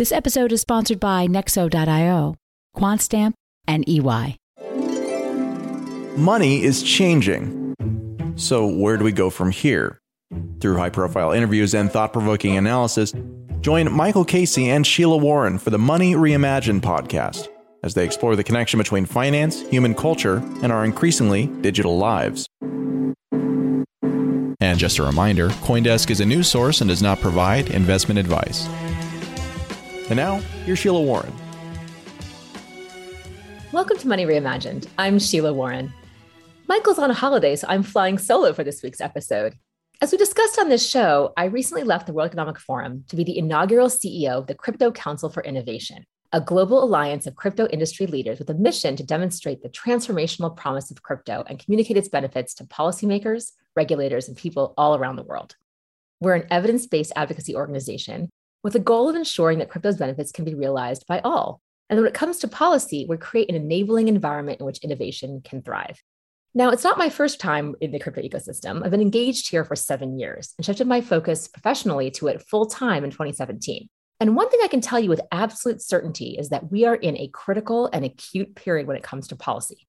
This episode is sponsored by Nexo.io, QuantStamp, and EY. Money is changing. So, where do we go from here? Through high profile interviews and thought provoking analysis, join Michael Casey and Sheila Warren for the Money Reimagined podcast as they explore the connection between finance, human culture, and our increasingly digital lives. And just a reminder Coindesk is a news source and does not provide investment advice. And now, here's Sheila Warren. Welcome to Money Reimagined. I'm Sheila Warren. Michael's on holiday, so I'm flying solo for this week's episode. As we discussed on this show, I recently left the World Economic Forum to be the inaugural CEO of the Crypto Council for Innovation, a global alliance of crypto industry leaders with a mission to demonstrate the transformational promise of crypto and communicate its benefits to policymakers, regulators, and people all around the world. We're an evidence based advocacy organization with the goal of ensuring that crypto's benefits can be realized by all. And when it comes to policy, we create an enabling environment in which innovation can thrive. Now, it's not my first time in the crypto ecosystem. I've been engaged here for seven years and shifted my focus professionally to it full time in 2017. And one thing I can tell you with absolute certainty is that we are in a critical and acute period when it comes to policy.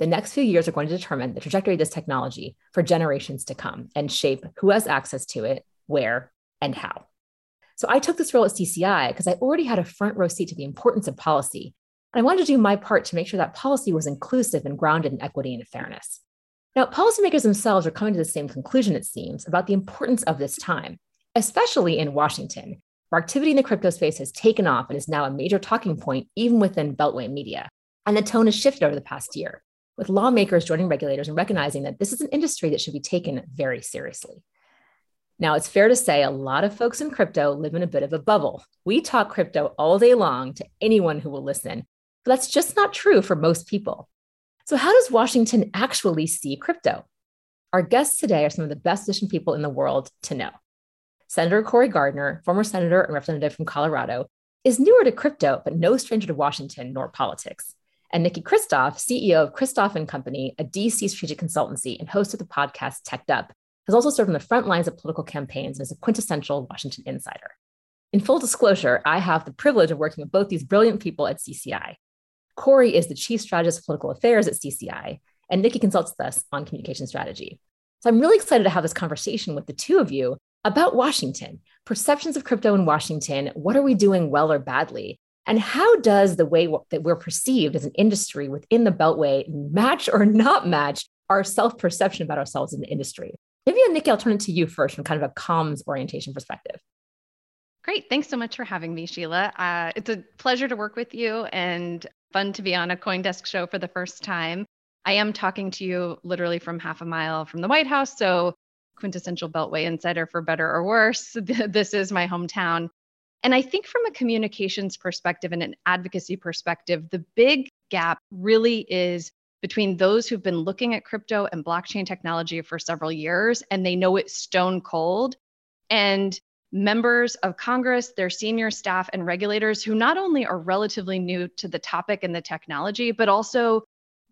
The next few years are going to determine the trajectory of this technology for generations to come and shape who has access to it, where, and how. So I took this role at CCI because I already had a front row seat to the importance of policy. And I wanted to do my part to make sure that policy was inclusive and grounded in equity and fairness. Now, policymakers themselves are coming to the same conclusion, it seems, about the importance of this time, especially in Washington, where activity in the crypto space has taken off and is now a major talking point, even within Beltway media. And the tone has shifted over the past year, with lawmakers joining regulators and recognizing that this is an industry that should be taken very seriously. Now, it's fair to say a lot of folks in crypto live in a bit of a bubble. We talk crypto all day long to anyone who will listen, but that's just not true for most people. So, how does Washington actually see crypto? Our guests today are some of the best positioned people in the world to know. Senator Cory Gardner, former senator and representative from Colorado, is newer to crypto, but no stranger to Washington nor politics. And Nikki Christoff, CEO of Christoff and Company, a DC strategic consultancy and host of the podcast Teched Up, has also served on the front lines of political campaigns and is a quintessential Washington insider. In full disclosure, I have the privilege of working with both these brilliant people at CCI. Cory is the chief strategist of political affairs at CCI, and Nikki consults with us on communication strategy. So I'm really excited to have this conversation with the two of you about Washington, perceptions of crypto in Washington. What are we doing well or badly? And how does the way that we're perceived as an industry within the Beltway match or not match our self perception about ourselves in the industry? Maybe, Nikki, I'll turn it to you first from kind of a comms orientation perspective. Great. Thanks so much for having me, Sheila. Uh, it's a pleasure to work with you and fun to be on a Coindesk show for the first time. I am talking to you literally from half a mile from the White House. So, quintessential Beltway insider for better or worse. this is my hometown. And I think from a communications perspective and an advocacy perspective, the big gap really is between those who've been looking at crypto and blockchain technology for several years and they know it's stone cold and members of Congress, their senior staff, and regulators who not only are relatively new to the topic and the technology, but also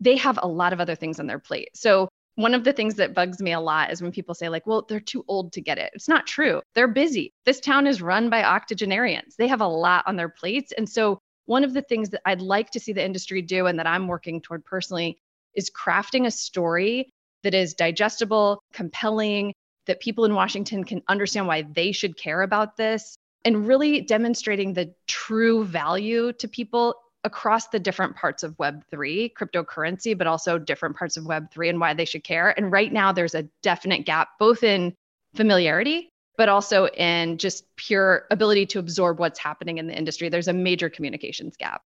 they have a lot of other things on their plate. So, one of the things that bugs me a lot is when people say, like, well, they're too old to get it. It's not true. They're busy. This town is run by octogenarians, they have a lot on their plates. And so, one of the things that I'd like to see the industry do and that I'm working toward personally is crafting a story that is digestible, compelling, that people in Washington can understand why they should care about this, and really demonstrating the true value to people across the different parts of Web3, cryptocurrency, but also different parts of Web3 and why they should care. And right now, there's a definite gap both in familiarity but also in just pure ability to absorb what's happening in the industry. There's a major communications gap.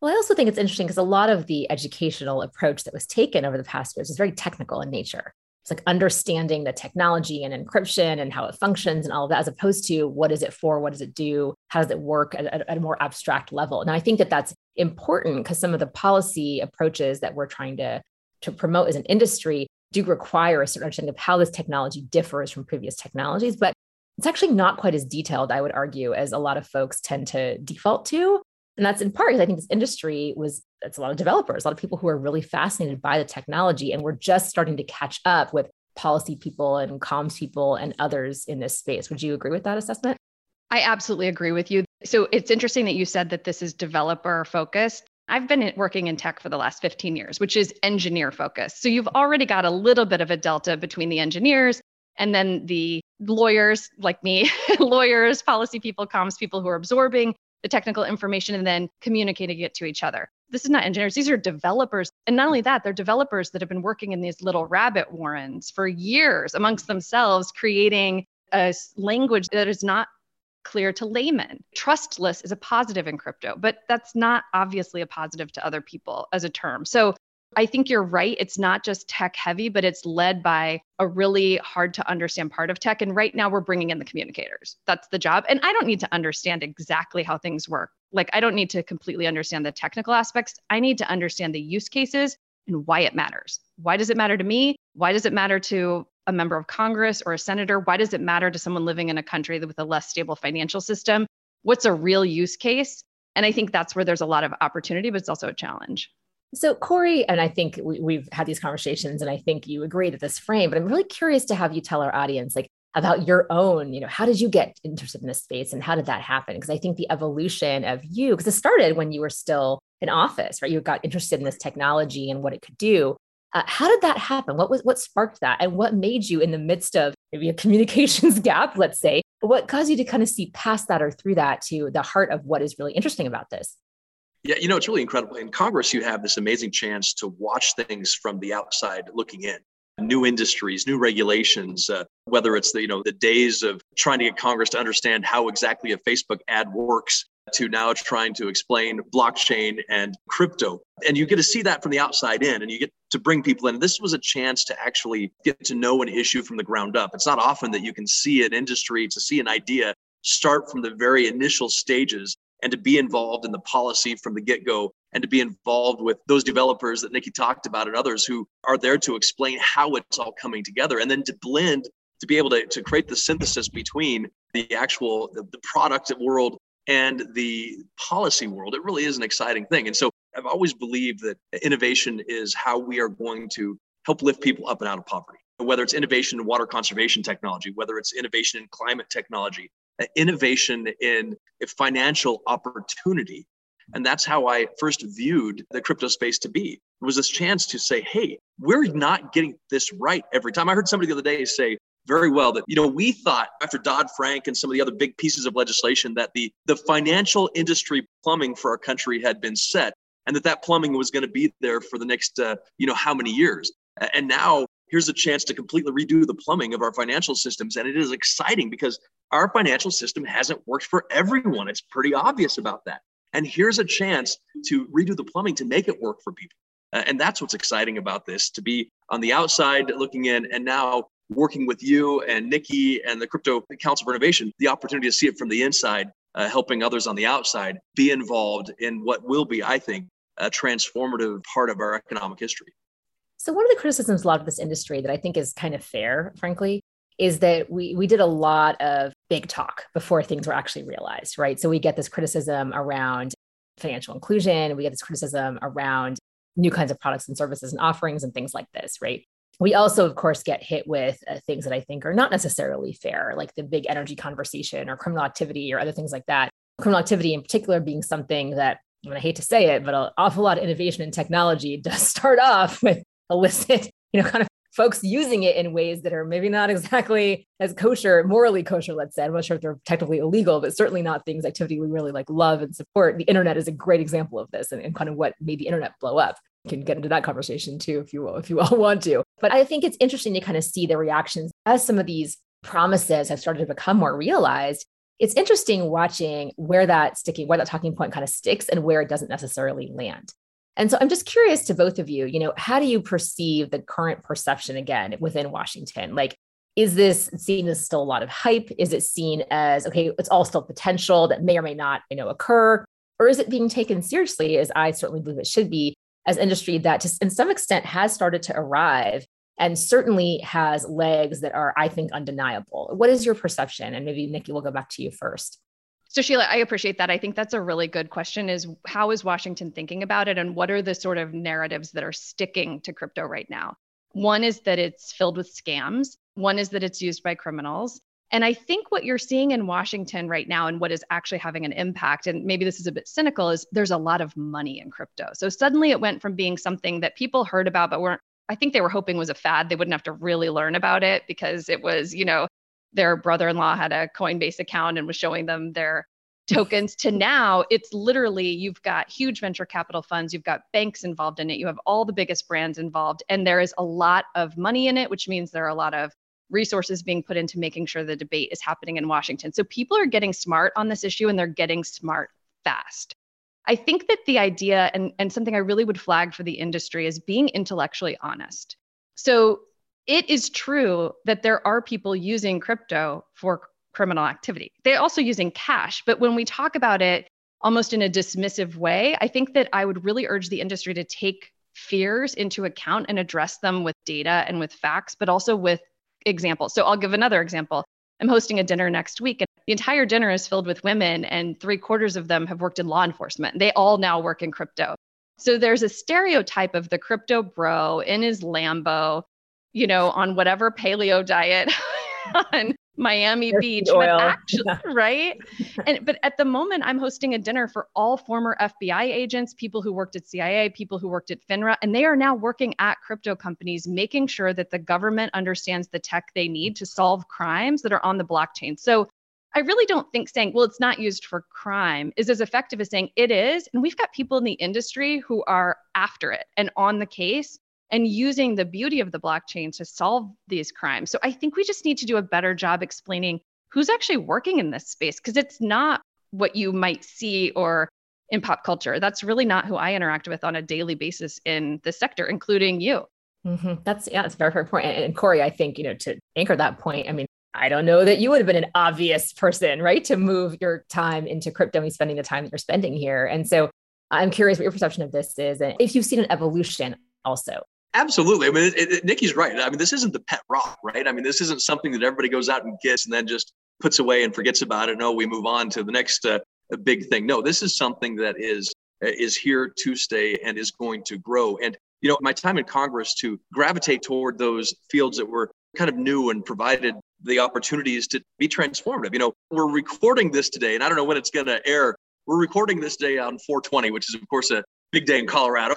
Well, I also think it's interesting because a lot of the educational approach that was taken over the past years is very technical in nature. It's like understanding the technology and encryption and how it functions and all of that, as opposed to what is it for? What does it do? How does it work at, at a more abstract level? And I think that that's important because some of the policy approaches that we're trying to, to promote as an industry do require a certain understanding of how this technology differs from previous technologies. But it's actually not quite as detailed, I would argue, as a lot of folks tend to default to. And that's in part because I think this industry was, it's a lot of developers, a lot of people who are really fascinated by the technology. And we're just starting to catch up with policy people and comms people and others in this space. Would you agree with that assessment? I absolutely agree with you. So it's interesting that you said that this is developer focused. I've been working in tech for the last 15 years, which is engineer focused. So you've already got a little bit of a delta between the engineers and then the lawyers like me, lawyers, policy people, comms people who are absorbing the technical information and then communicating it to each other. This is not engineers, these are developers. And not only that, they're developers that have been working in these little rabbit warrens for years amongst themselves, creating a language that is not clear to laymen. Trustless is a positive in crypto, but that's not obviously a positive to other people as a term. So I think you're right. It's not just tech heavy, but it's led by a really hard to understand part of tech. And right now we're bringing in the communicators. That's the job. And I don't need to understand exactly how things work. Like, I don't need to completely understand the technical aspects. I need to understand the use cases and why it matters. Why does it matter to me? Why does it matter to a member of Congress or a senator? Why does it matter to someone living in a country with a less stable financial system? What's a real use case? And I think that's where there's a lot of opportunity, but it's also a challenge. So, Cory, and I think we, have had these conversations, and I think you agree to this frame, but I'm really curious to have you tell our audience, like, about your own, you know, how did you get interested in this space and how did that happen? Because I think the evolution of you, because it started when you were still in office, right? You got interested in this technology and what it could do. Uh, how did that happen? What was what sparked that, and what made you, in the midst of maybe a communications gap, let's say, what caused you to kind of see past that or through that to the heart of what is really interesting about this? Yeah, you know, it's really incredible. In Congress, you have this amazing chance to watch things from the outside looking in. New industries, new regulations, uh, whether it's the you know the days of trying to get Congress to understand how exactly a Facebook ad works, to now trying to explain blockchain and crypto. And you get to see that from the outside in and you get to bring people in. This was a chance to actually get to know an issue from the ground up. It's not often that you can see an industry, to see an idea start from the very initial stages and to be involved in the policy from the get go and to be involved with those developers that Nikki talked about and others who are there to explain how it's all coming together and then to blend to be able to, to create the synthesis between the actual the, the product world and the policy world. It really is an exciting thing. And so I've always believed that innovation is how we are going to help lift people up and out of poverty. Whether it's innovation in water conservation technology, whether it's innovation in climate technology, innovation in financial opportunity. And that's how I first viewed the crypto space to be. It was this chance to say, hey, we're not getting this right every time. I heard somebody the other day say, very well that you know we thought after Dodd-Frank and some of the other big pieces of legislation that the the financial industry plumbing for our country had been set and that that plumbing was going to be there for the next uh, you know how many years and now here's a chance to completely redo the plumbing of our financial systems. And it is exciting because our financial system hasn't worked for everyone. It's pretty obvious about that. And here's a chance to redo the plumbing to make it work for people. Uh, and that's what's exciting about this to be on the outside looking in and now working with you and Nikki and the Crypto Council for Innovation, the opportunity to see it from the inside, uh, helping others on the outside be involved in what will be, I think, a transformative part of our economic history. So, one of the criticisms a lot of this industry that I think is kind of fair, frankly, is that we we did a lot of big talk before things were actually realized, right? So we get this criticism around financial inclusion, we get this criticism around new kinds of products and services and offerings and things like this, right? we also, of course, get hit with uh, things that I think are not necessarily fair, like the big energy conversation or criminal activity or other things like that. Criminal activity, in particular, being something that, I, mean, I hate to say it, but an awful lot of innovation in technology does start off with illicit, you know, kind of folks using it in ways that are maybe not exactly as kosher, morally kosher, let's say. I'm not sure if they're technically illegal, but certainly not things, activity we really like love and support. The internet is a great example of this and, and kind of what made the internet blow up can get into that conversation too if you will if you all want to but i think it's interesting to kind of see the reactions as some of these promises have started to become more realized it's interesting watching where that sticking where that talking point kind of sticks and where it doesn't necessarily land and so i'm just curious to both of you you know how do you perceive the current perception again within washington like is this seen as still a lot of hype is it seen as okay it's all still potential that may or may not you know occur or is it being taken seriously as i certainly believe it should be as industry that to in some extent has started to arrive and certainly has legs that are, I think, undeniable. What is your perception? And maybe Nikki, we'll go back to you first. So Sheila, I appreciate that. I think that's a really good question is how is Washington thinking about it and what are the sort of narratives that are sticking to crypto right now? One is that it's filled with scams. One is that it's used by criminals. And I think what you're seeing in Washington right now and what is actually having an impact, and maybe this is a bit cynical, is there's a lot of money in crypto. So suddenly it went from being something that people heard about, but weren't, I think they were hoping was a fad. They wouldn't have to really learn about it because it was, you know, their brother in law had a Coinbase account and was showing them their tokens to now it's literally you've got huge venture capital funds you've got banks involved in it you have all the biggest brands involved and there is a lot of money in it which means there are a lot of resources being put into making sure the debate is happening in Washington. So people are getting smart on this issue and they're getting smart fast. I think that the idea and, and something I really would flag for the industry is being intellectually honest. So it is true that there are people using crypto for criminal activity. They're also using cash. But when we talk about it almost in a dismissive way, I think that I would really urge the industry to take fears into account and address them with data and with facts, but also with example. So I'll give another example. I'm hosting a dinner next week, and the entire dinner is filled with women, and three quarters of them have worked in law enforcement. They all now work in crypto. So there's a stereotype of the crypto bro in his Lambo, you know, on whatever paleo diet, on Miami Beach, oil. actually, right? And but at the moment, I'm hosting a dinner for all former FBI agents, people who worked at CIA, people who worked at FINRA, and they are now working at crypto companies, making sure that the government understands the tech they need to solve crimes that are on the blockchain. So I really don't think saying, well, it's not used for crime is as effective as saying it is. And we've got people in the industry who are after it and on the case and using the beauty of the blockchain to solve these crimes. So I think we just need to do a better job explaining who's actually working in this space because it's not what you might see or in pop culture. That's really not who I interact with on a daily basis in the sector, including you. Mm-hmm. That's yeah, that's very very important. And Cory, I think you know to anchor that point. I mean, I don't know that you would have been an obvious person, right, to move your time into crypto and spending the time that you're spending here. And so I'm curious what your perception of this is, and if you've seen an evolution also Absolutely. I mean, it, it, Nikki's right. I mean, this isn't the pet rock, right? I mean, this isn't something that everybody goes out and gets and then just puts away and forgets about it. No, we move on to the next uh, big thing. No, this is something that is uh, is here to stay and is going to grow. And you know, my time in Congress to gravitate toward those fields that were kind of new and provided the opportunities to be transformative. You know, we're recording this today, and I don't know when it's going to air. We're recording this day on 420, which is of course a big day in Colorado.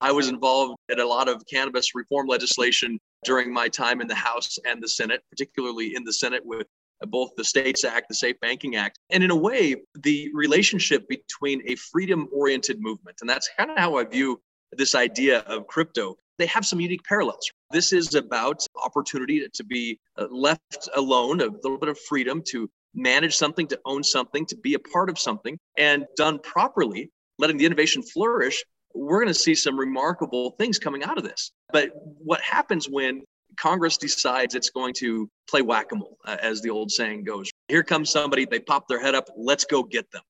I was involved in a lot of cannabis reform legislation during my time in the House and the Senate, particularly in the Senate with both the States Act, the Safe Banking Act. And in a way, the relationship between a freedom oriented movement, and that's kind of how I view this idea of crypto, they have some unique parallels. This is about opportunity to be uh, left alone, a little bit of freedom to manage something, to own something, to be a part of something, and done properly, letting the innovation flourish we're going to see some remarkable things coming out of this. But what happens when Congress decides it's going to play whack a mole, uh, as the old saying goes? Here comes somebody, they pop their head up, let's go get them.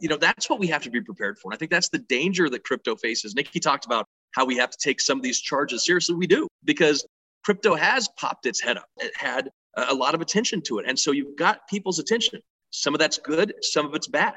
You know, that's what we have to be prepared for. And I think that's the danger that crypto faces. Nikki talked about how we have to take some of these charges seriously. We do, because crypto has popped its head up. It had a lot of attention to it. And so you've got people's attention. Some of that's good, some of it's bad.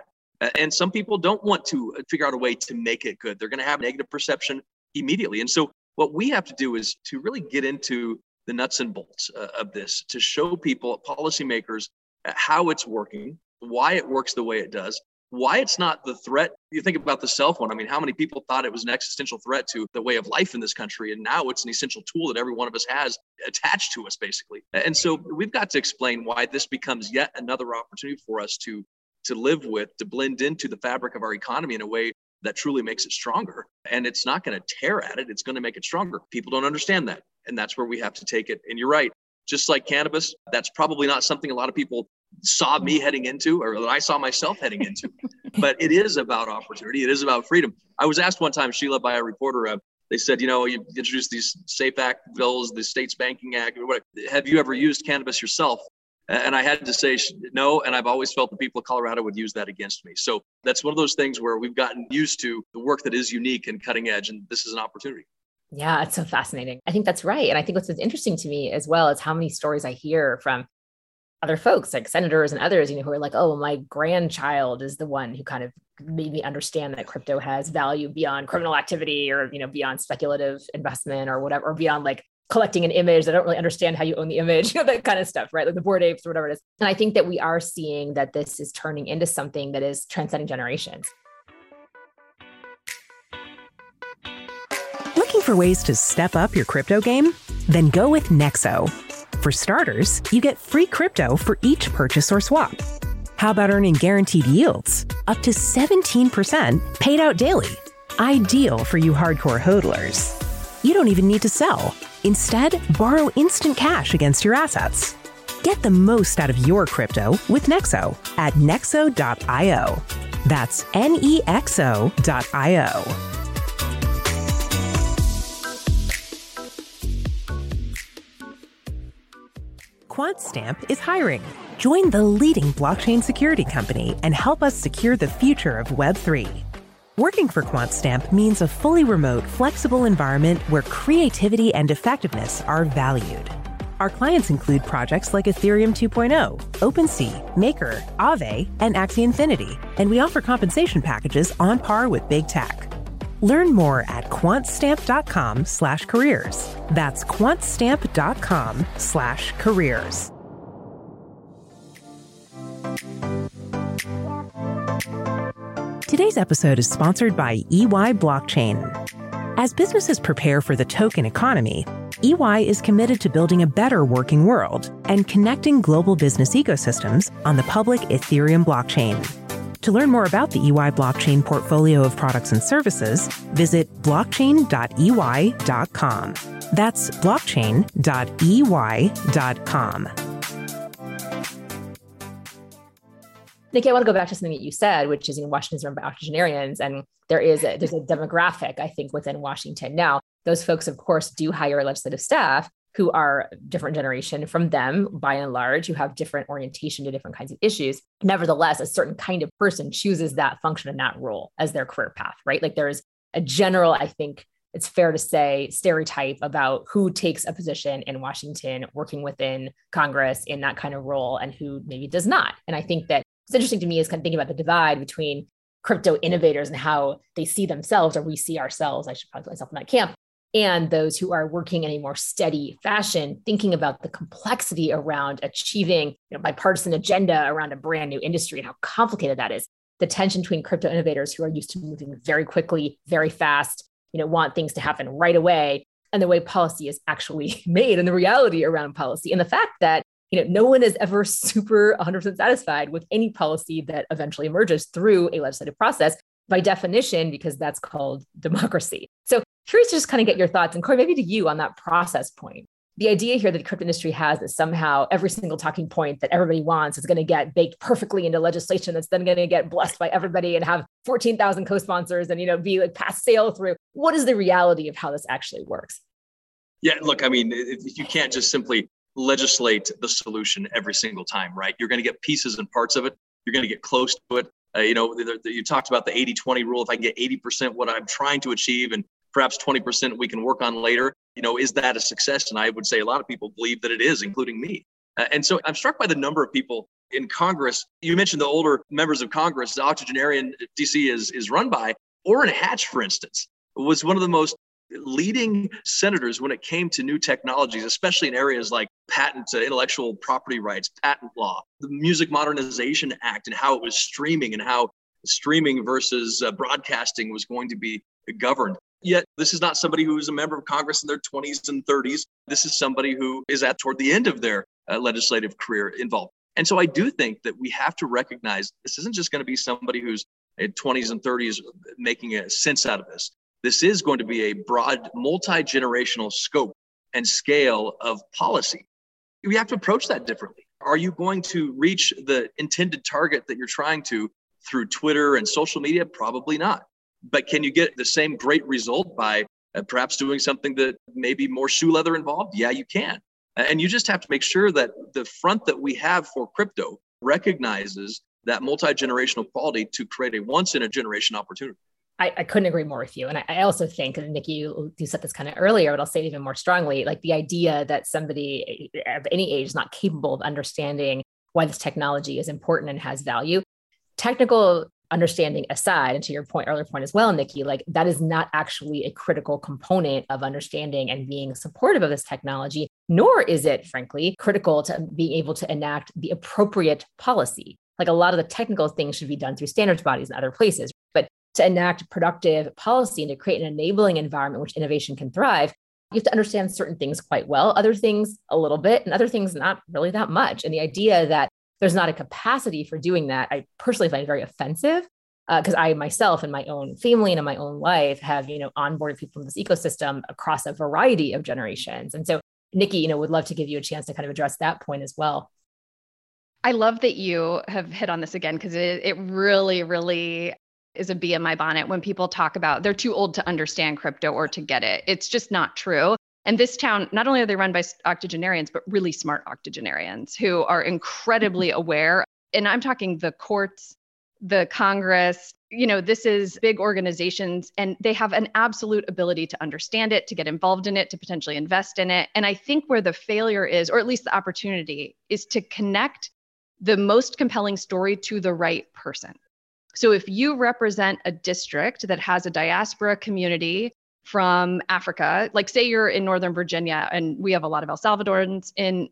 And some people don't want to uh, figure out a way to make it good. They're going to have negative perception immediately. And so, what we have to do is to really get into the nuts and bolts uh, of this to show people, policymakers, uh, how it's working, why it works the way it does, why it's not the threat. You think about the cell phone. I mean, how many people thought it was an existential threat to the way of life in this country? And now it's an essential tool that every one of us has attached to us, basically. And so we've got to explain why this becomes yet another opportunity for us to to live with, to blend into the fabric of our economy in a way that truly makes it stronger. And it's not going to tear at it, it's going to make it stronger. People don't understand that. And that's where we have to take it. And you're right, just like cannabis, that's probably not something a lot of people saw me heading into or that I saw myself heading into. but it is about opportunity, it is about freedom. I was asked one time, Sheila, by a reporter, uh, they said, you know, you introduced these SAFE Act bills, the States Banking Act. Have you ever used cannabis yourself? And I had to say no. And I've always felt the people of Colorado would use that against me. So that's one of those things where we've gotten used to the work that is unique and cutting edge. And this is an opportunity. Yeah, it's so fascinating. I think that's right. And I think what's interesting to me as well is how many stories I hear from other folks like senators and others, you know, who are like, oh, my grandchild is the one who kind of made me understand that crypto has value beyond criminal activity or, you know, beyond speculative investment or whatever, or beyond like collecting an image. I don't really understand how you own the image, you know, that kind of stuff, right? Like the Bored Apes or whatever it is. And I think that we are seeing that this is turning into something that is transcending generations. Looking for ways to step up your crypto game? Then go with Nexo. For starters, you get free crypto for each purchase or swap. How about earning guaranteed yields? Up to 17% paid out daily. Ideal for you hardcore hodlers. You don't even need to sell. Instead, borrow instant cash against your assets. Get the most out of your crypto with Nexo at nexo.io. That's N E X O.io. QuantStamp is hiring. Join the leading blockchain security company and help us secure the future of Web3. Working for QuantStamp means a fully remote, flexible environment where creativity and effectiveness are valued. Our clients include projects like Ethereum 2.0, OpenSea, Maker, Aave, and Axie Infinity, and we offer compensation packages on par with big tech. Learn more at quantstamp.com slash careers. That's quantstamp.com Today's episode is sponsored by EY Blockchain. As businesses prepare for the token economy, EY is committed to building a better working world and connecting global business ecosystems on the public Ethereum blockchain. To learn more about the EY blockchain portfolio of products and services, visit blockchain.ey.com. That's blockchain.ey.com. Nikki, I want to go back to something that you said, which is in Washington's run by octogenarians, and there is a, there's a demographic I think within Washington now. Those folks, of course, do hire legislative staff who are different generation from them by and large, who have different orientation to different kinds of issues. Nevertheless, a certain kind of person chooses that function and that role as their career path, right? Like there's a general, I think it's fair to say, stereotype about who takes a position in Washington working within Congress in that kind of role and who maybe does not. And I think that it's interesting to me is kind of thinking about the divide between crypto innovators and how they see themselves or we see ourselves. I should probably put myself in that camp and those who are working in a more steady fashion, thinking about the complexity around achieving you know, bipartisan agenda around a brand new industry and how complicated that is. The tension between crypto innovators who are used to moving very quickly, very fast, you know, want things to happen right away, and the way policy is actually made and the reality around policy, and the fact that you know no one is ever super 100% satisfied with any policy that eventually emerges through a legislative process by definition because that's called democracy. So curious to just kind of get your thoughts and Cory, maybe to you on that process point. The idea here that the crypto industry has is somehow every single talking point that everybody wants is going to get baked perfectly into legislation that's then going to get blessed by everybody and have 14,000 co-sponsors and you know be like pass sail through. What is the reality of how this actually works? Yeah, look, I mean, you can't just simply legislate the solution every single time, right? You're going to get pieces and parts of it. You're going to get close to it. Uh, you know, the, the, you talked about the 80 20 rule. If I can get 80% what I'm trying to achieve and perhaps 20% we can work on later, you know, is that a success? And I would say a lot of people believe that it is, including me. Uh, and so I'm struck by the number of people in Congress. You mentioned the older members of Congress, the octogenarian DC is, is run by. Orrin Hatch, for instance, was one of the most leading senators when it came to new technologies, especially in areas like patent, uh, intellectual property rights, patent law, the Music Modernization Act, and how it was streaming and how streaming versus uh, broadcasting was going to be governed. Yet, this is not somebody who is a member of Congress in their 20s and 30s. This is somebody who is at toward the end of their uh, legislative career involved. And so I do think that we have to recognize this isn't just going to be somebody who's in 20s and 30s making a sense out of this. This is going to be a broad, multi generational scope and scale of policy. We have to approach that differently. Are you going to reach the intended target that you're trying to through Twitter and social media? Probably not. But can you get the same great result by uh, perhaps doing something that may be more shoe leather involved? Yeah, you can. And you just have to make sure that the front that we have for crypto recognizes that multi generational quality to create a once in a generation opportunity. I, I, couldn't agree more with you. And I, I also think, and Nikki, you, you said this kind of earlier, but I'll say it even more strongly like the idea that somebody eh, of any age is not capable of understanding why this technology is important and has value. Technical understanding aside, and to your point, earlier point as well, Nikki, like that is not actually a critical component of understanding and being supportive of this technology, nor is it, frankly, critical to being able to enact the appropriate policy. Like a lot of the technical things should be done through standards bodies and other places. To enact productive policy and to create an enabling environment which innovation can thrive, you have to understand certain things quite well, other things a little bit, and other things not really that much. And the idea that there's not a capacity for doing that, I personally find very offensive because uh, I myself and my own family and in my own life have, you know, onboarded people in this ecosystem across a variety of generations. And so, Nikki, you know, would love to give you a chance to kind of address that point as well. I love that you have hit on this again because it, it really, really is a bee in my bonnet when people talk about they're too old to understand crypto or to get it. It's just not true. And this town, not only are they run by octogenarians, but really smart octogenarians who are incredibly aware. And I'm talking the courts, the Congress, you know, this is big organizations and they have an absolute ability to understand it, to get involved in it, to potentially invest in it. And I think where the failure is, or at least the opportunity, is to connect the most compelling story to the right person. So if you represent a district that has a diaspora community from Africa, like say you're in Northern Virginia, and we have a lot of El Salvadorans in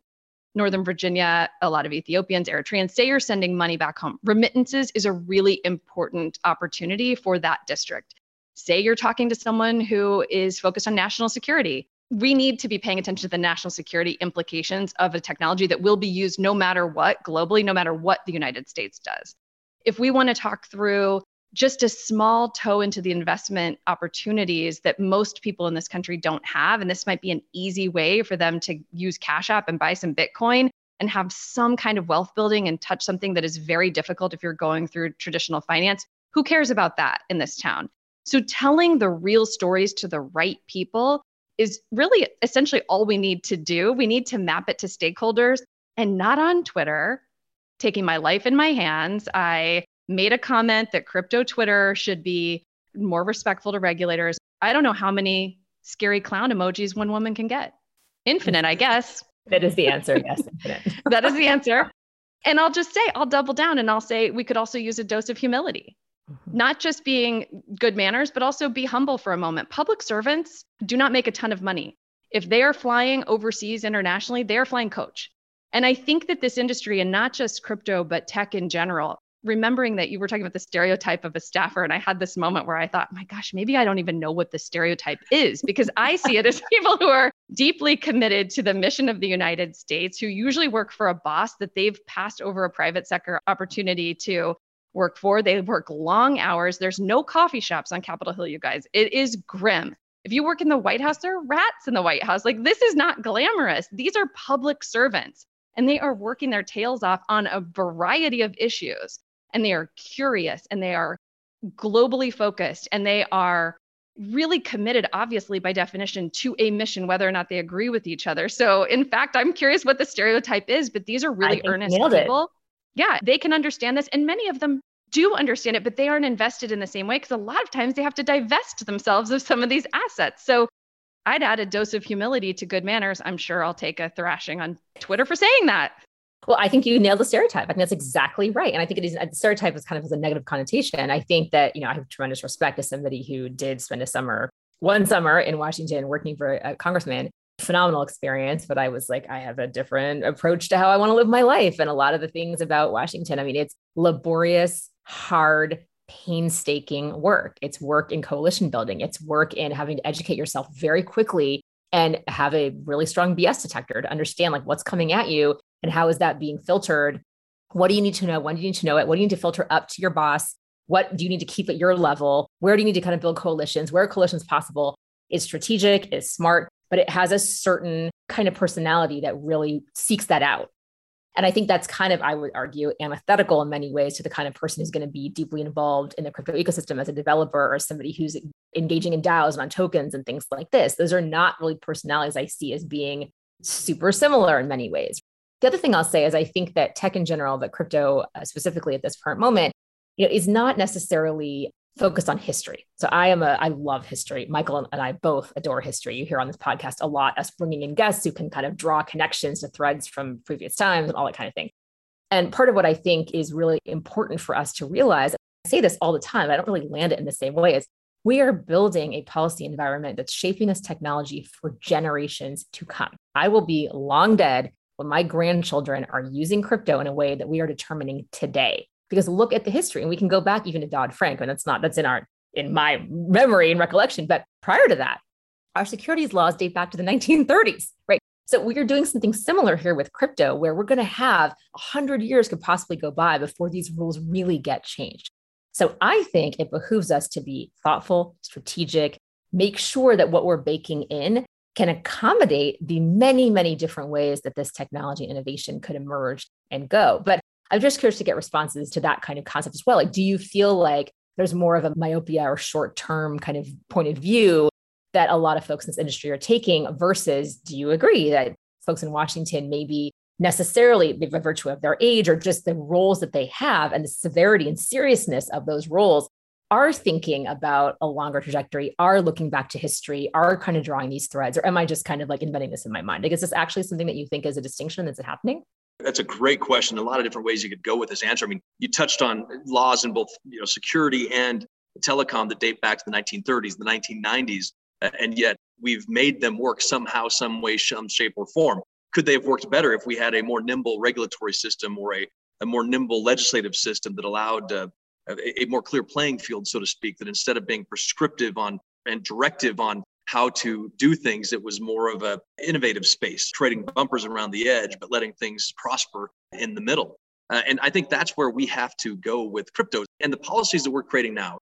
Northern Virginia, a lot of Ethiopians, Eritreans, say you're sending money back home. Remittances is a really important opportunity for that district. Say you're talking to someone who is focused on national security. We need to be paying attention to the national security implications of a technology that will be used no matter what globally, no matter what the United States does if we want to talk through just a small toe into the investment opportunities that most people in this country don't have, and this might be an easy way for them to use Cash App and buy some Bitcoin and have some kind of wealth building and touch something that is very difficult if you're going through traditional finance. Who cares about that in this town? So, telling the real stories to the right people is really essentially all we need to do. We need to map it to stakeholders and not on Twitter, taking my life in my hands. I made a comment that crypto Twitter should be more respectful to regulators. I don't know how many scary clown emojis one woman can get. Infinite, I guess. That is the answer. Yes, infinite. that is the answer. And I'll just say, I'll double down and I'll say we could also use a dose of humility. Mm-hmm. Not just being good manners, but also be humble for a moment. Public servants do not make a ton of money. If they are flying overseas internationally, they are flying coach. And I think that this industry, and not just crypto, but tech in general, remembering that you were talking about the stereotype of a staffer, and I had this moment where I thought, my gosh, maybe I don't even know what the stereotype is because I see it as people who are deeply committed to the mission of the United States, who usually work for a boss that they've passed over a private sector opportunity to work for. They work long hours. There's no coffee shops on Capitol Hill, you guys. It is grim. If you work in the White House, there are rats in the White House. Like, this is not glamorous. These are public servants and they are working their tails off on a variety of issues. And they are curious and they are globally focused and they are really committed obviously by definition to a mission whether or not they agree with each other. So in fact i'm curious what the stereotype is but these are really earnest people it. yeah they can understand this and many of them do understand it but they aren't invested in the same way because a lot of times they have to divest themselves of some of these assets. So I'd add a dose of humility to good manners. I'm sure I'll take a thrashing on Twitter for saying that. Well, I think you nailed the stereotype. I think that's exactly right. And I think it is uh, a stereotype is kind of has a negative connotation. I think that, you know, I have tremendous respect as somebody who did spend a summer, one summer in Washington working for a congressman. Phenomenal experience, but I was like, I have a different approach to how I want to live my life. And a lot of the things about Washington, I mean, it's laborious, hard, painstaking work. It's work in coalition building, it's work in having to educate yourself very quickly and have a really strong BS detector to understand like what's coming at you and how is that being filtered. What do you need to know? When do you need to know it? What do you need to filter up to your boss? What do you need to keep at your level? Where do you need to kind of build coalitions? Where coalitions possible? Is strategic, is smart, but it has a certain kind of personality that really seeks that out. And I think that's kind of, I would argue, antithetical in many ways to the kind of person who's going to be deeply involved in the crypto ecosystem as a developer or somebody who's engaging in DAOs and on tokens and things like this. Those are not really personalities I see as being super similar in many ways. The other thing I'll say is I think that tech in general, but crypto uh, specifically at this current moment, you know, is not necessarily focused on history. So I am a I love history. Michael and I both adore history. You hear on this podcast a lot us bringing in guests who can kind of draw connections to threads from previous times and all that kind of thing. And part of what I think is really important for us to realize I say this all the time. I don't really land it in the same way as we are building a policy environment that's shaping this technology for generations to come. I will be long dead when my grandchildren are using crypto in a way that we are determining today. Because look at the history, and we can go back even to Dodd Frank, and that's not that's in our in my memory and recollection. But prior to that, our securities laws date back to the 1930s, right? So we are doing something similar here with crypto, where we're going to have 100 years could possibly go by before these rules really get changed. So I think it behooves us to be thoughtful, strategic, make sure that what we're baking in can accommodate the many, many different ways that this technology innovation could emerge and go. But I'm just curious to get responses to that kind of concept as well. Like, do you feel like there's more of a myopia or short term kind of point of view that a lot of folks in this industry are taking versus do you agree that folks in Washington maybe necessarily by virtue of their age or just the roles that they have and the severity and seriousness of those roles are thinking about a longer trajectory, are looking back to history, are kind of drawing these threads, or am I just kind of like inventing this in my mind? Like, is this actually something that you think is a distinction that's happening? That's a great question. A lot of different ways you could go with this answer. I mean, you touched on laws in both you know security and telecom that date back to the 1930s, the 1990s, and yet we've made them work somehow, some way, some shape or form. Could they have worked better if we had a more nimble regulatory system or a, a more nimble legislative system that allowed uh, a, a more clear playing field, so to speak, that instead of being prescriptive on and directive on how to do things, it was more of a innovative space, trading bumpers around the edge, but letting things prosper in the middle. Uh, and I think that's where we have to go with crypto and the policies that we're creating now,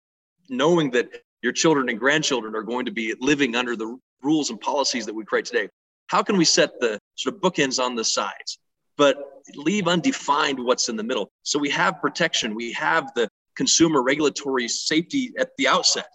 knowing that your children and grandchildren are going to be living under the rules and policies that we create today. How can we set the sort of bookends on the sides, but leave undefined what's in the middle? So we have protection, we have the consumer regulatory safety at the outset,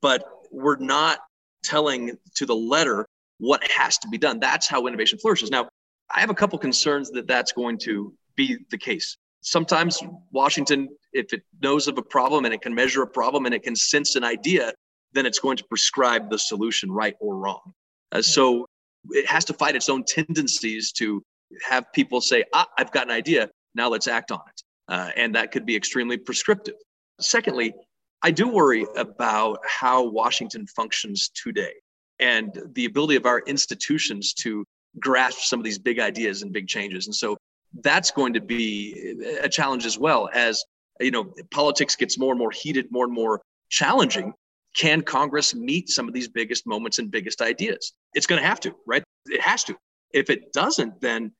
but we're not telling to the letter what has to be done. That's how innovation flourishes. Now, I have a couple concerns that that's going to be the case. Sometimes Washington, if it knows of a problem and it can measure a problem and it can sense an idea, then it's going to prescribe the solution right or wrong. Uh, so it has to fight its own tendencies to have people say, ah, I've got an idea. Now let's act on it. Uh, and that could be extremely prescriptive. Secondly, I do worry about how Washington functions today and the ability of our institutions to grasp some of these big ideas and big changes. And so that's going to be a challenge as well as you know politics gets more and more heated, more and more challenging. Can Congress meet some of these biggest moments and biggest ideas? It's going to have to, right? It has to. If it doesn't, then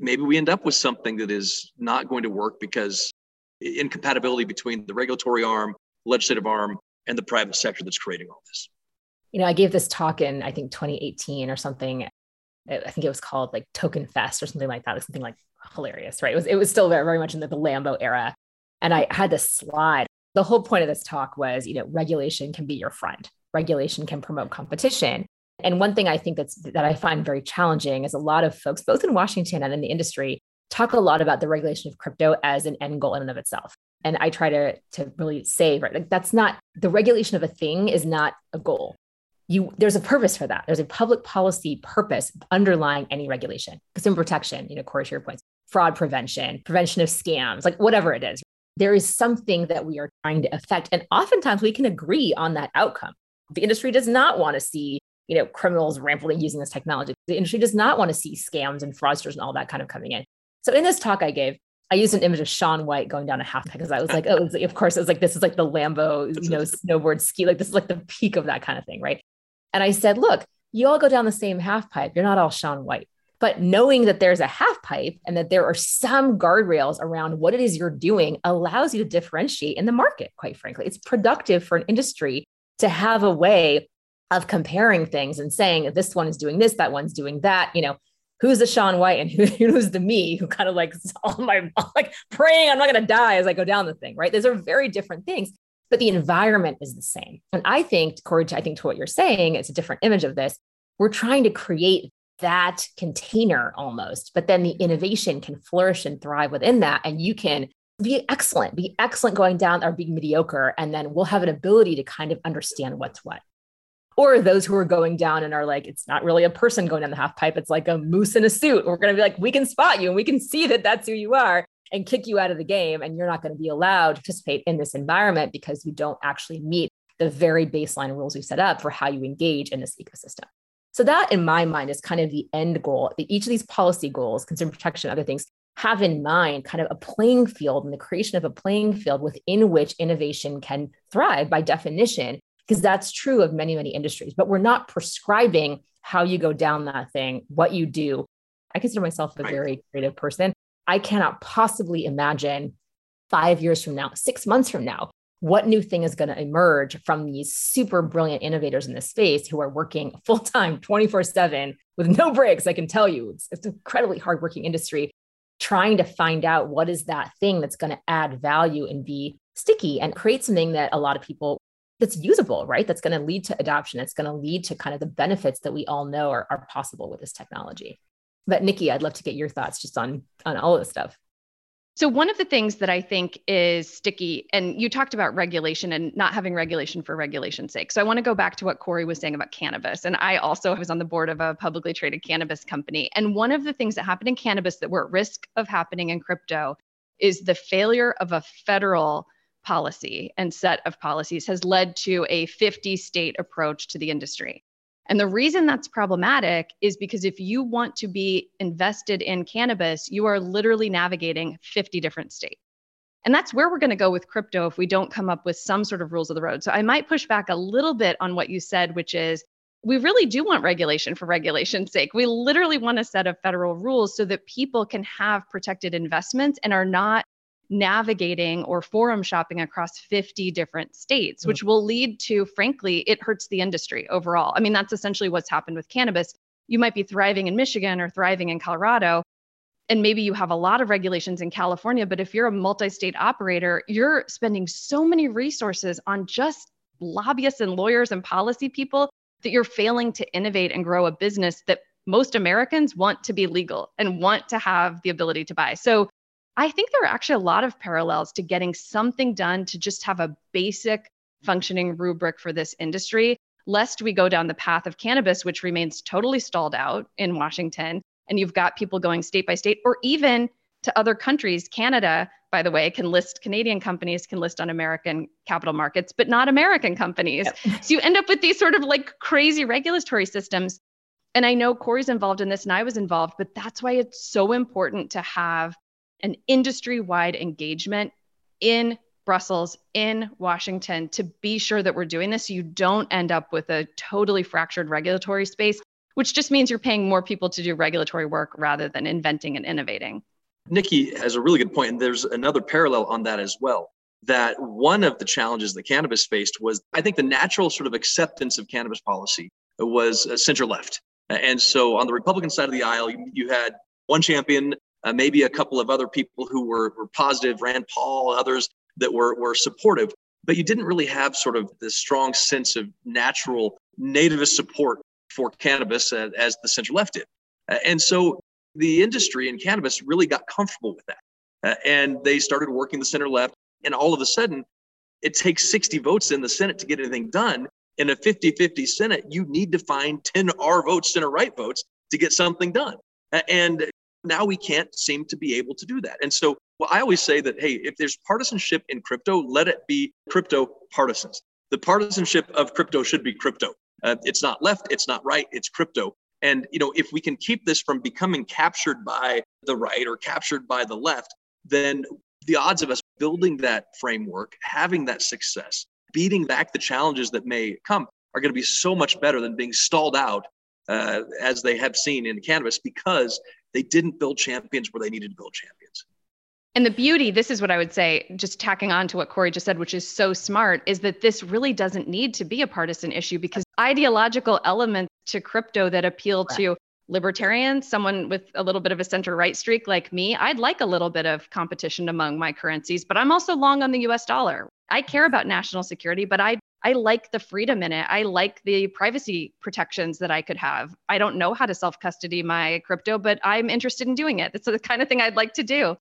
maybe we end up with something that is not going to work because incompatibility between the regulatory arm, legislative arm, and the private sector that's creating all this. You know, I gave this talk in I think 2018 or something. I think it was called like Token Fest or something like that. It was something like hilarious, right? It was it was still very very much in the, the Lambo era, and I had this slide. The whole point of this talk was, you know, regulation can be your friend. Regulation can promote competition. And one thing I think that's that I find very challenging is a lot of folks, both in Washington and in the industry, talk a lot about the regulation of crypto as an end goal in and of itself. And I try to to really say, right, like that's not the regulation of a thing is not a goal. You there's a purpose for that. There's a public policy purpose underlying any regulation. Consumer protection, you know, Cory, to your points, fraud prevention, prevention of scams, like whatever it is. There is something that we are trying to affect. And oftentimes we can agree on that outcome. The industry does not want to see you know, criminals rampantly using this technology. The industry does not want to see scams and fraudsters and all that kind of coming in. So in this talk I gave, I used an image of Shaun White going down a half because I was like, oh, was, of course, it was like, this is like the Lambo, you know, snowboard ski, like this is like the peak of that kind of thing, right? And I said, look, you all go down the same half pipe. You're not all Shaun White. But knowing that there's a half pipe and that there are some guardrails around what it is you're doing allows you to differentiate in the market, quite frankly. It's productive for an industry to have a way of comparing things and saying this one is doing this, that one's doing that, you know, who's the Shaun White and who, who's the me who kind of like all my like praying I'm not going to die as I go down the thing, right? Those are very different things, but the environment is the same. And I think, Cory, I think to what you're saying, it's a different image of this. We're trying to create that container almost, but then the innovation can flourish and thrive within that. And you can be excellent, be excellent going down or be mediocre. And then we'll have an ability to kind of understand what's what or those who are going down and are like, it's not really a person going down the half pipe. It's like a moose in a suit. We're going to be like, we can spot you and we can see that that's who you are. and kick you out of the game. And you're not going to be allowed to participate in this environment because you don't actually meet the very baseline rules we set up for how you engage in this ecosystem. So that in my mind is kind of the end goal. that Each of these policy goals, consumer protection, other things, have in mind kind of a playing field and the creation of a playing field within which innovation can thrive by definition, because that's true of many, many industries. But we're not prescribing how you go down that thing, what you do. I consider myself a right. very creative person. I cannot possibly imagine five years from now, six months from now, what new thing is going to emerge from these super brilliant innovators in this space who are working full time 24 7 with no breaks. I can tell you it's, it's an incredibly hardworking industry trying to find out what is that thing that's going to add value and be sticky and create something that a lot of people that's usable, right? That's going to lead to adoption. It's going to lead to kind of the benefits that we all know are, are possible with this technology. But Nikki, I'd love to get your thoughts just on on all of this stuff. So, one of the things that I think is sticky, and you talked about regulation and not having regulation for regulation's sake. So, I want to go back to what Cory was saying about cannabis. And I also was on the board of a publicly traded cannabis company. And one of the things that happened in cannabis that were at risk of happening in crypto is the failure of a federal policy and set of policies has led to a 50 state approach to the industry. And the reason that's problematic is because if you want to be invested in cannabis, you are literally navigating 50 different states. And that's where we're going to go with crypto if we don't come up with some sort of rules of the road. So I might push back a little bit on what you said, which is we really do want regulation for regulation's sake. We literally want a set of federal rules so that people can have protected investments and are not navigating or forum shopping across 50 different states, mm. which will lead to, frankly, it hurts the industry overall. I mean, that's essentially what's happened with cannabis. You might be thriving in Michigan or thriving in Colorado, and maybe you have a lot of regulations in California, but if you're a multi state operator, you're spending so many resources on just lobbyists and lawyers and policy people that you're failing to innovate and grow a business that most Americans want to be legal and want to have the ability to buy. So I think there are actually a lot of parallels to getting something done to just have a basic functioning rubric for this industry, lest we go down the path of cannabis, which remains totally stalled out in Washington. And you've got people going state by state or even to other countries. Canada, by the way, can list Canadian companies, can list on American capital markets, but not American companies. Yep. So you end up with these sort of like crazy regulatory systems. And I know Cory's involved in this and I was involved, but that's why it's so important to have an industry wide engagement in Brussels, in Washington, to be sure that we're doing this. You don't end up with a totally fractured regulatory space, which just means you're paying more people to do regulatory work rather than inventing and innovating. Nikki has a really good point, and there's another parallel on that as well. That one of the challenges that cannabis faced was, I think, the natural sort of acceptance of cannabis policy was uh, center left. And so on the Republican side of the aisle, you had one champion uh, maybe a couple of other people who were, were positive, Rand Paul, others that were, were supportive, but you didn't really have sort of this strong sense of natural nativist support for cannabis uh, as the center left did. Uh, and so the industry in cannabis really got comfortable with that. Uh, and they started working the center left. And all of a sudden, it takes 60 votes in the Senate to get anything done. In a 50 50 Senate, you need to find 10 R votes, center right votes to get something done. And now we can't seem to be able to do that. And so well, I always say that, hey, if there's partisanship in crypto, let it be crypto partisans. The partisanship of crypto should be crypto. Uh, it's not left, it's not right, it's crypto. And you know, if we can keep this from becoming captured by the right or captured by the left, then the odds of us building that framework, having that success, beating back the challenges that may come are going to be so much better than being stalled out uh, as they have seen in cannabis because they didn't build champions where they needed to build champions. And the beauty, this is what I would say, just tacking on to what Cory just said, which is so smart, is that this really doesn't need to be a partisan issue because ideological elements to crypto that appeal to libertarians, someone with a little bit of a center right streak like me, I'd like a little bit of competition among my currencies, but I'm also long on the US dollar. I care about national security, but I I like the freedom in it. I like the privacy protections that I could have. I don't know how to self custody my crypto, but I'm interested in doing it. It's the kind of thing I'd like to do.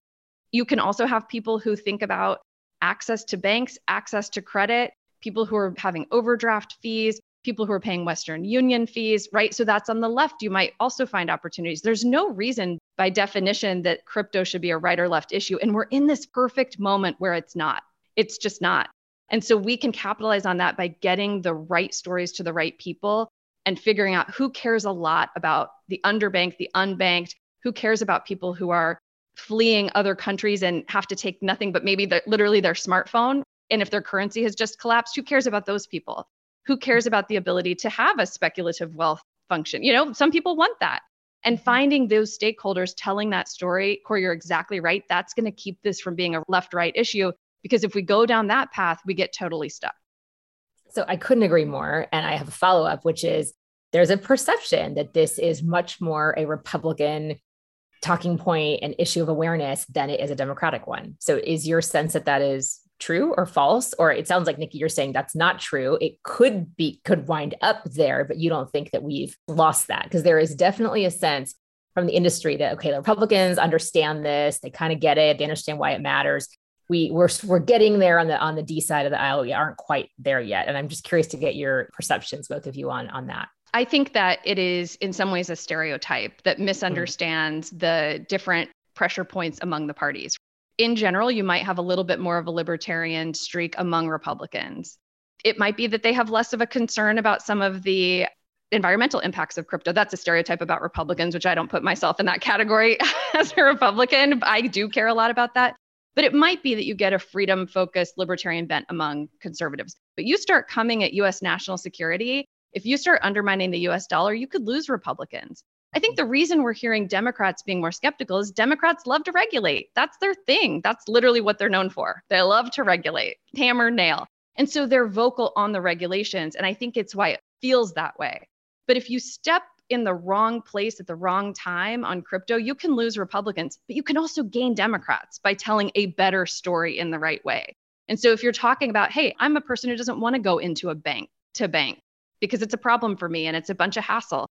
You can also have people who think about access to banks, access to credit, people who are having overdraft fees, people who are paying Western Union fees, right? So that's on the left. You might also find opportunities. There's no reason by definition that crypto should be a right or left issue. And we're in this perfect moment where it's not. It's just not. And so we can capitalize on that by getting the right stories to the right people and figuring out who cares a lot about the underbanked, the unbanked, who cares about people who are fleeing other countries and have to take nothing but maybe the, literally their smartphone. And if their currency has just collapsed, who cares about those people? Who cares mm-hmm. about the ability to have a speculative wealth function? You know, some people want that. And mm-hmm. finding those stakeholders telling that story, Cory, you're exactly right. That's going to keep this from being a left right issue. Because if we go down that path, we get totally stuck. So I couldn't agree more. And I have a follow up, which is there's a perception that this is much more a Republican talking point and issue of awareness than it is a Democratic one. So is your sense that that is true or false? Or it sounds like Nikki, you're saying that's not true. It could be, could wind up there, but you don't think that we've lost that because there is definitely a sense from the industry that okay, the Republicans understand this, they kind of get it, they understand why it matters we we're we're getting there on the on the D side of the aisle. We aren't quite there yet, and I'm just curious to get your perceptions, both of you, on on that. I think that it is in some ways a stereotype that misunderstands mm-hmm. the different pressure points among the parties. In general, you might have a little bit more of a libertarian streak among Republicans. It might be that they have less of a concern about some of the environmental impacts of crypto. That's a stereotype about Republicans, which I don't put myself in that category as a Republican. I do care a lot about that. But it might be that you get a freedom focused libertarian bent among conservatives. But you start coming at US national security, if you start undermining the US dollar, you could lose Republicans. I think the reason we're hearing Democrats being more skeptical is Democrats love to regulate. That's their thing. That's literally what they're known for. They love to regulate, hammer, nail. And so they're vocal on the regulations. And I think it's why it feels that way. But if you step in the wrong place at the wrong time on crypto, you can lose Republicans, but you can also gain Democrats by telling a better story in the right way. And so if you're talking about, hey, I'm a person who doesn't want to go into a bank to bank because it's a problem for me and it's a bunch of hassle.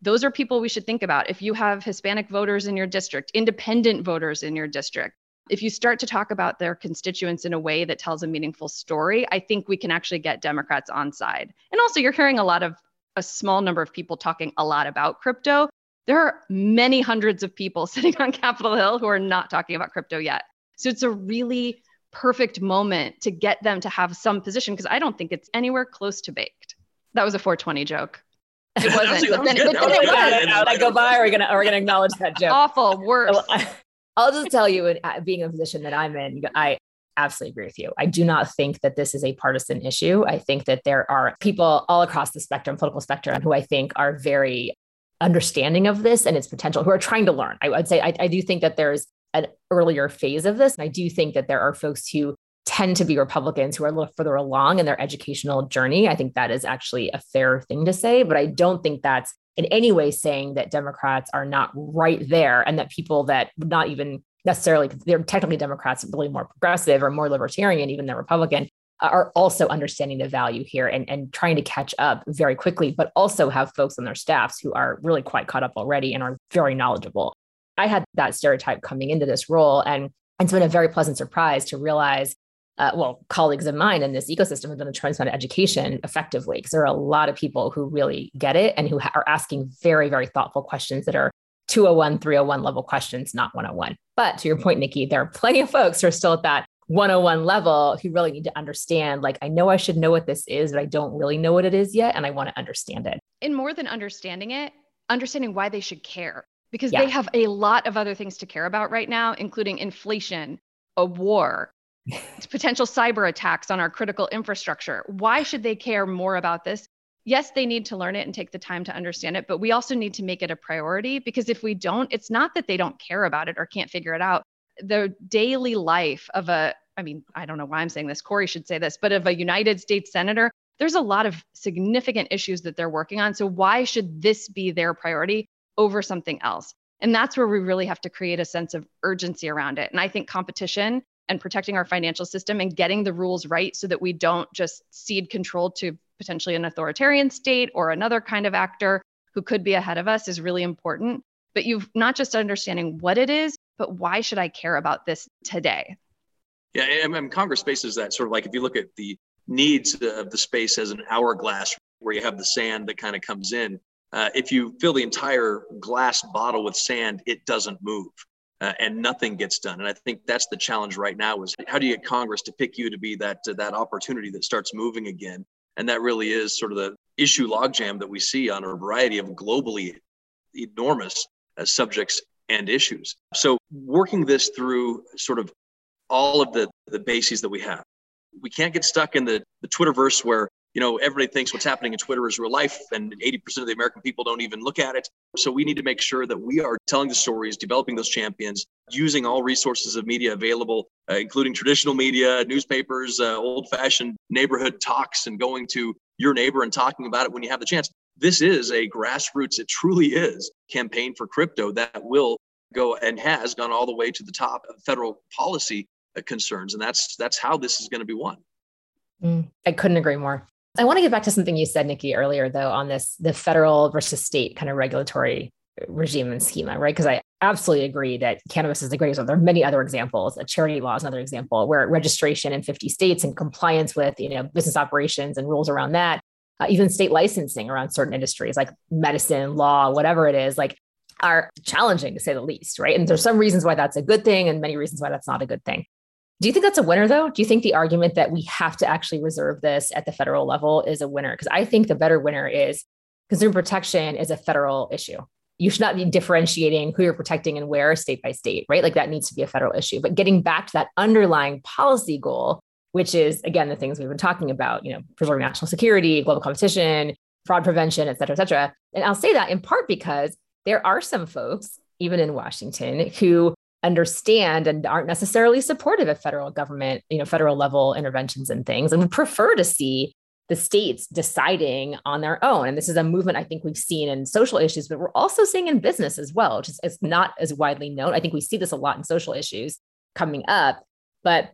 Those are people we should think about. If you have Hispanic voters in your district, independent voters in your district, if you start to talk about their constituents in a way that tells a meaningful story, I think we can actually get Democrats on side. And also, you're hearing a lot of a small number of people talking a lot about crypto. There are many hundreds of people sitting on Capitol Hill who are not talking about crypto yet. So it's a really perfect moment to get them to have some position because I don't think it's anywhere close to baked. That was a 420 joke. It wasn't. but then, but then it was. I go by. Are we gonna are we gonna acknowledge that joke? Awful. Worse. I'll just tell you, uh, being in a position that I'm in, I absolutely agree with you. I do not think that this is a partisan issue. I think that there are people all across the spectrum, political spectrum, who I think are very understanding of this and its potential, who are trying to learn. I would say I, I do think that there's an earlier phase of this. And I do think that there are folks who tend to be Republicans who are a little further along in their educational journey. I think that is actually a fair thing to say, but I don't think that's in any way saying that Democrats are not right there and that people that would not even necessarily because they're technically Democrats, really more progressive or more libertarian, even than Republican, are also understanding the value here and, and trying to catch up very quickly, but also have folks on their staffs who are really quite caught up already and are very knowledgeable. I had that stereotype coming into this role, and it's been a very pleasant surprise to realize. Uh, well, colleagues of mine in this ecosystem have done a tremendous amount of education effectively because there are a lot of people who really get it and who ha- are asking very, very thoughtful questions that are 201, 301 level questions, not 101. But to your point, Nikki, there are plenty of folks who are still at that 101 level who really need to understand like, I know I should know what this is, but I don't really know what it is yet. And I want to understand it. And more than understanding it, understanding why they should care because yeah. they have a lot of other things to care about right now, including inflation, a war, potential cyber attacks on our critical infrastructure. Why should they care more about this? Yes, they need to learn it and take the time to understand it, but we also need to make it a priority because if we don't, it's not that they don't care about it or can't figure it out. The daily life of a, I mean, I don't know why I'm saying this, Cory should say this, but of a United States Senator, there's a lot of significant issues that they're working on. So why should this be their priority over something else? And that's where we really have to create a sense of urgency around it. And I think competition and protecting our financial system and getting the rules right so that we don't just cede control to potentially an authoritarian state or another kind of actor who could be ahead of us is really important. But you've not just understanding what it is, but why should I care about this today? Yeah, and, and Congress faces that sort of like if you look at the needs of the space as an hourglass, where you have the sand that kind of comes in. Uh, if you fill the entire glass bottle with sand, it doesn't move. Uh, and nothing gets done. And I think that's the challenge right now: is how do you get Congress to pick you to be that uh, that opportunity that starts moving again? And that really is sort of the issue logjam that we see on a variety of globally enormous uh, subjects and issues. So working this through sort of all of the the bases that we have, we can't get stuck in the the Twitterverse where you know, everybody thinks what's happening in Twitter is real life, and 80% of the American people don't even look at it. So we need to make sure that we are telling the stories, developing those champions, using all resources of media available, uh, including traditional media, newspapers, uh, old fashioned neighborhood talks, and going to your neighbor and talking about it when you have the chance. This is a grassroots, it truly is, campaign for crypto that will go and has gone all the way to the top of federal policy uh, concerns. And that's that's how this is going to be won. Mm, I couldn't agree more. I want to get back to something you said, Nikki, earlier, though, on this the federal versus state kind of regulatory regime and schema, right? Because I absolutely agree that cannabis is the greatest. There are many other examples. A charity law is another example where registration in 50 states and compliance with, you know, business operations and rules around that, uh, even state licensing around certain industries like medicine, law, whatever it is, like are challenging to say the least, right? And there's some reasons why that's a good thing and many reasons why that's not a good thing. Do you think that's a winner, though? Do you think the argument that we have to actually reserve this at the federal level is a winner? Because I think the better winner is consumer protection is a federal issue. You should not be differentiating who you're protecting and where state by state, right? Like that needs to be a federal issue. But getting back to that underlying policy goal, which is again the things we've been talking about, you know, preserving national security, global competition, fraud prevention, et cetera, et cetera. And I'll say that in part because there are some folks, even in Washington, who understand and aren't necessarily supportive of federal government, you know, federal level interventions and things, and would prefer to see the states deciding on their own. And this is a movement I think we've seen in social issues, but we're also seeing in business as well, which is it's not as widely known. I think we see this a lot in social issues coming up, but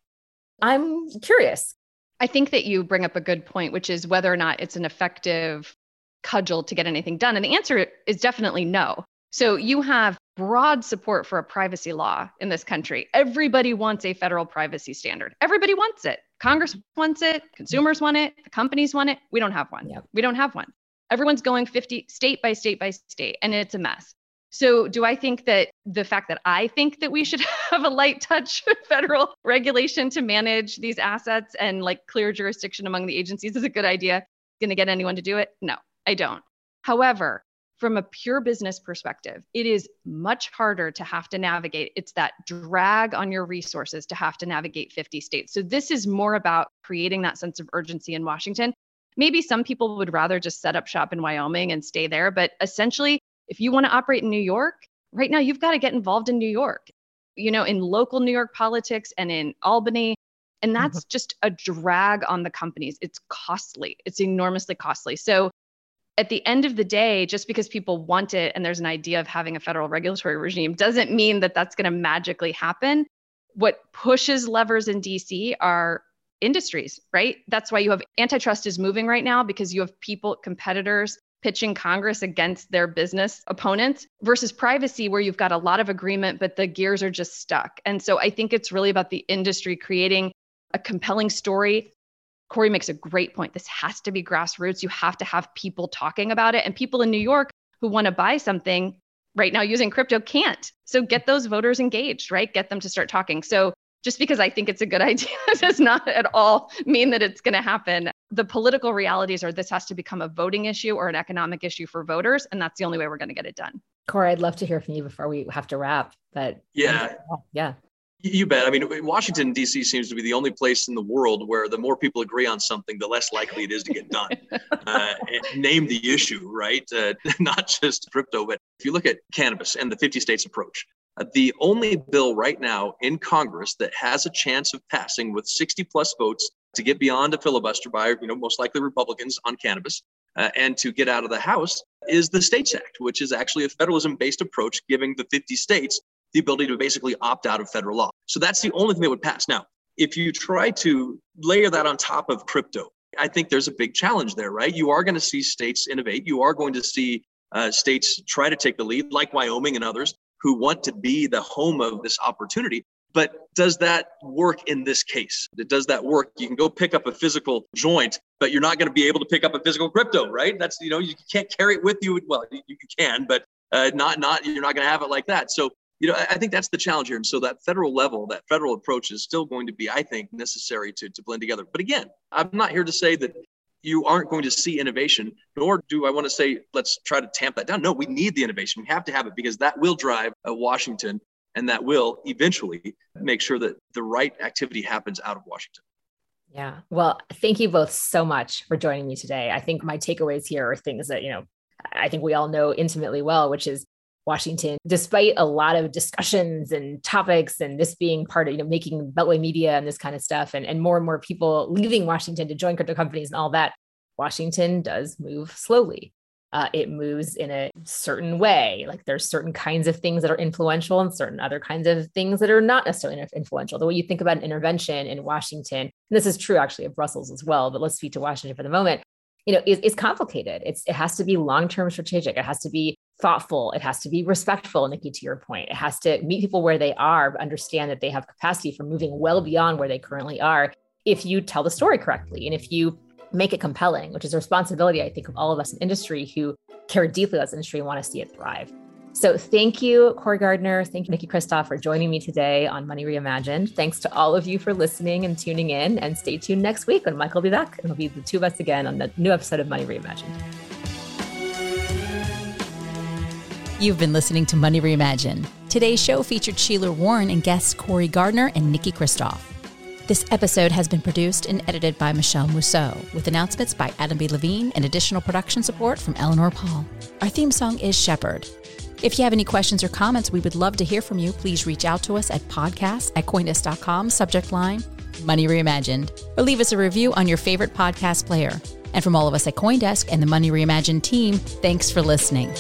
I'm curious. I think that you bring up a good point, which is whether or not it's an effective cudgel to get anything done. And the answer is definitely no. So you have broad support for a privacy law in this country. Everybody wants a federal privacy standard. Everybody wants it. Congress wants it, consumers want it, the companies want it. We don't have one. Yep. We don't have one. Everyone's going 50 state by state by state and it's a mess. So, do I think that the fact that I think that we should have a light touch federal regulation to manage these assets and like clear jurisdiction among the agencies is a good idea? Going to get anyone to do it? No, I don't. However, from a pure business perspective, it is much harder to have to navigate. It's that drag on your resources to have to navigate 50 states. So, this is more about creating that sense of urgency in Washington. Maybe some people would rather just set up shop in Wyoming and stay there. But essentially, if you want to operate in New York, right now you've got to get involved in New York, you know, in local New York politics and in Albany. And that's mm-hmm. just a drag on the companies. It's costly, it's enormously costly. So, at the end of the day, just because people want it and there's an idea of having a federal regulatory regime doesn't mean that that's going to magically happen. What pushes levers in DC are industries, right? That's why you have antitrust is moving right now because you have people, competitors pitching Congress against their business opponents versus privacy, where you've got a lot of agreement, but the gears are just stuck. And so I think it's really about the industry creating a compelling story Cory makes a great point. This has to be grassroots. You have to have people talking about it. And people in New York who want to buy something right now using crypto can't. So get those voters engaged, right? Get them to start talking. So just because I think it's a good idea does not at all mean that it's going to happen. The political realities are this has to become a voting issue or an economic issue for voters. And that's the only way we're going to get it done. Cory, I'd love to hear from you before we have to wrap. But yeah, yeah. You bet. I mean, Washington, D.C. seems to be the only place in the world where the more people agree on something, the less likely it is to get done. uh, name the issue, right? Uh, not just crypto, but if you look at cannabis and the 50 states approach, uh, the only bill right now in Congress that has a chance of passing with 60 plus votes to get beyond a filibuster by, you know, most likely Republicans on cannabis uh, and to get out of the House is the States Act, which is actually a federalism based approach giving the 50 states the ability to basically opt out of federal law. So that's the only thing that would pass. Now, if you try to layer that on top of crypto, I think there's a big challenge there, right? You are going to see states innovate. You are going to see uh, states try to take the lead, like Wyoming and others, who want to be the home of this opportunity. But does that work in this case? Does that work? You can go pick up a physical joint, but you're not going to be able to pick up a physical crypto, right? That's you know you can't carry it with you. Well, you, you can, but uh, not not you're not going to have it like that. So you know I think that's the challenge here. And so that federal level, that federal approach is still going to be, I think, necessary to to blend together. But again, I'm not here to say that you aren't going to see innovation, nor do I want to say, let's try to tamp that down. No, we need the innovation. We have to have it because that will drive Washington and that will eventually make sure that the right activity happens out of Washington. Yeah. Well, thank you both so much for joining me today. I think my takeaways here are things that, you know, I think we all know intimately well, which is Washington, despite a lot of discussions and topics and this being part of, you know, making Beltway media and this kind of stuff and, and more and more people leaving Washington to join crypto companies and all that, Washington does move slowly. Uh, it moves in a certain way. Like there's certain kinds of things that are influential and certain other kinds of things that are not necessarily influential. The way you think about an intervention in Washington, and this is true actually of Brussels as well, but let's speak to Washington for the moment, you know, is, is complicated. It's, it has to be long-term strategic. It has to be thoughtful. It has to be respectful, Nikki, to your point. It has to meet people where they are, understand that they have capacity for moving well beyond where they currently are if you tell the story correctly and if you make it compelling, which is a responsibility, I think, of all of us in industry who care deeply about this industry and want to see it thrive. So thank you, Cory Gardner. Thank you, Nikki Christoff, for joining me today on Money Reimagined. Thanks to all of you for listening and tuning in. And stay tuned next week when Michael will be back and it'll be the two of us again on the new episode of Money Reimagined. You've been listening to Money Reimagined. Today's show featured Sheila Warren and guests Cory Gardner and Nikki Christoff. This episode has been produced and edited by Michelle Mousseau, with announcements by Adam B. Levine and additional production support from Eleanor Paul. Our theme song is Shepherd. If you have any questions or comments, we would love to hear from you. Please reach out to us at podcast at coindesk.com, subject line Money Reimagined, or leave us a review on your favorite podcast player. And from all of us at Coindesk and the Money Reimagined team, thanks for listening.